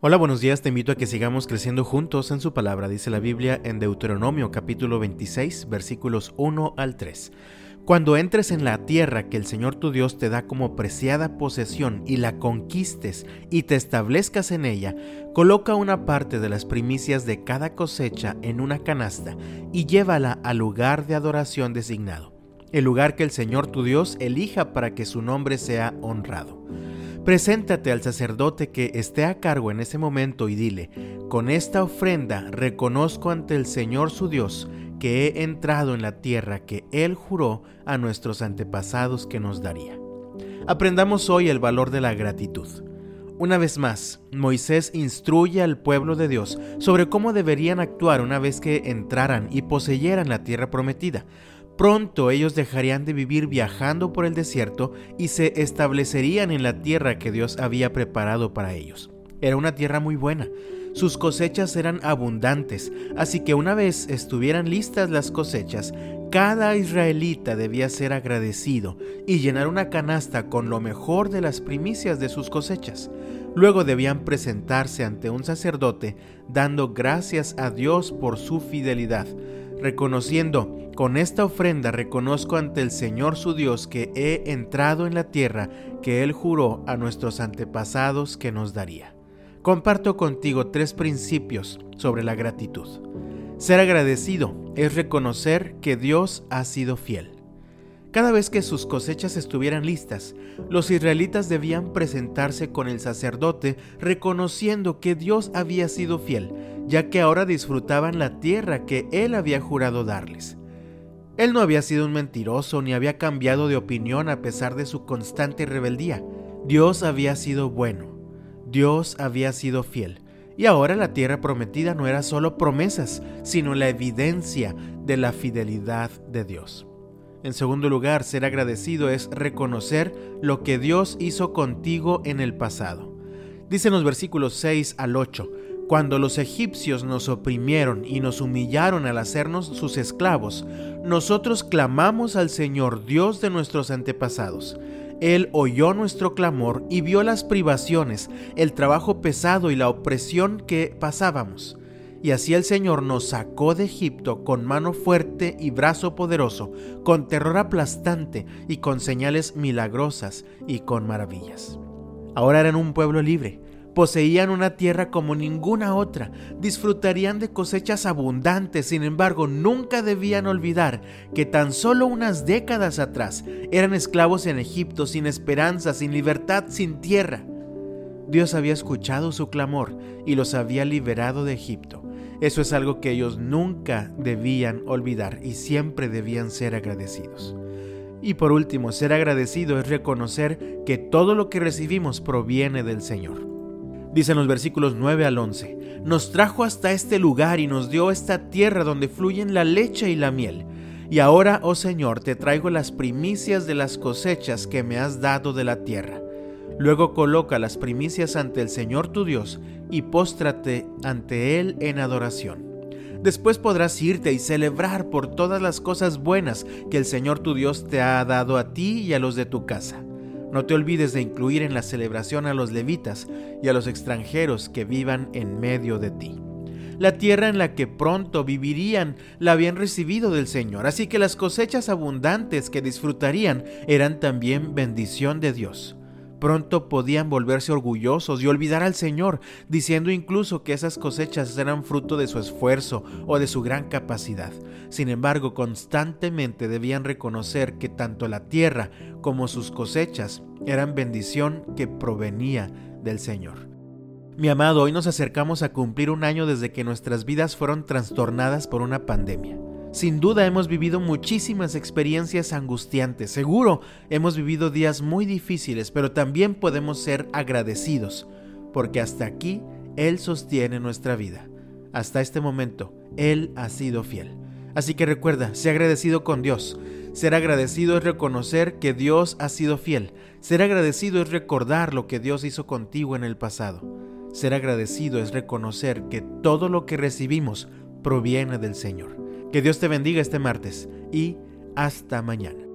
Hola, buenos días, te invito a que sigamos creciendo juntos en su palabra, dice la Biblia en Deuteronomio capítulo 26 versículos 1 al 3. Cuando entres en la tierra que el Señor tu Dios te da como preciada posesión y la conquistes y te establezcas en ella, coloca una parte de las primicias de cada cosecha en una canasta y llévala al lugar de adoración designado, el lugar que el Señor tu Dios elija para que su nombre sea honrado. Preséntate al sacerdote que esté a cargo en ese momento y dile, con esta ofrenda reconozco ante el Señor su Dios que he entrado en la tierra que Él juró a nuestros antepasados que nos daría. Aprendamos hoy el valor de la gratitud. Una vez más, Moisés instruye al pueblo de Dios sobre cómo deberían actuar una vez que entraran y poseyeran la tierra prometida. Pronto ellos dejarían de vivir viajando por el desierto y se establecerían en la tierra que Dios había preparado para ellos. Era una tierra muy buena. Sus cosechas eran abundantes, así que una vez estuvieran listas las cosechas, cada israelita debía ser agradecido y llenar una canasta con lo mejor de las primicias de sus cosechas. Luego debían presentarse ante un sacerdote dando gracias a Dios por su fidelidad reconociendo, con esta ofrenda reconozco ante el Señor su Dios que he entrado en la tierra que Él juró a nuestros antepasados que nos daría. Comparto contigo tres principios sobre la gratitud. Ser agradecido es reconocer que Dios ha sido fiel. Cada vez que sus cosechas estuvieran listas, los israelitas debían presentarse con el sacerdote reconociendo que Dios había sido fiel, ya que ahora disfrutaban la tierra que Él había jurado darles. Él no había sido un mentiroso ni había cambiado de opinión a pesar de su constante rebeldía. Dios había sido bueno, Dios había sido fiel. Y ahora la tierra prometida no era solo promesas, sino la evidencia de la fidelidad de Dios. En segundo lugar, ser agradecido es reconocer lo que Dios hizo contigo en el pasado. Dicen los versículos 6 al 8, cuando los egipcios nos oprimieron y nos humillaron al hacernos sus esclavos, nosotros clamamos al Señor Dios de nuestros antepasados. Él oyó nuestro clamor y vio las privaciones, el trabajo pesado y la opresión que pasábamos. Y así el Señor nos sacó de Egipto con mano fuerte y brazo poderoso, con terror aplastante y con señales milagrosas y con maravillas. Ahora eran un pueblo libre, poseían una tierra como ninguna otra, disfrutarían de cosechas abundantes, sin embargo nunca debían olvidar que tan solo unas décadas atrás eran esclavos en Egipto, sin esperanza, sin libertad, sin tierra. Dios había escuchado su clamor y los había liberado de Egipto. Eso es algo que ellos nunca debían olvidar y siempre debían ser agradecidos. Y por último, ser agradecido es reconocer que todo lo que recibimos proviene del Señor. Dicen los versículos 9 al 11, nos trajo hasta este lugar y nos dio esta tierra donde fluyen la leche y la miel. Y ahora, oh Señor, te traigo las primicias de las cosechas que me has dado de la tierra. Luego coloca las primicias ante el Señor tu Dios y póstrate ante Él en adoración. Después podrás irte y celebrar por todas las cosas buenas que el Señor tu Dios te ha dado a ti y a los de tu casa. No te olvides de incluir en la celebración a los levitas y a los extranjeros que vivan en medio de ti. La tierra en la que pronto vivirían la habían recibido del Señor, así que las cosechas abundantes que disfrutarían eran también bendición de Dios. Pronto podían volverse orgullosos y olvidar al Señor, diciendo incluso que esas cosechas eran fruto de su esfuerzo o de su gran capacidad. Sin embargo, constantemente debían reconocer que tanto la tierra como sus cosechas eran bendición que provenía del Señor. Mi amado, hoy nos acercamos a cumplir un año desde que nuestras vidas fueron trastornadas por una pandemia. Sin duda hemos vivido muchísimas experiencias angustiantes, seguro hemos vivido días muy difíciles, pero también podemos ser agradecidos, porque hasta aquí Él sostiene nuestra vida. Hasta este momento, Él ha sido fiel. Así que recuerda, sé agradecido con Dios. Ser agradecido es reconocer que Dios ha sido fiel. Ser agradecido es recordar lo que Dios hizo contigo en el pasado. Ser agradecido es reconocer que todo lo que recibimos proviene del Señor. Que Dios te bendiga este martes y hasta mañana.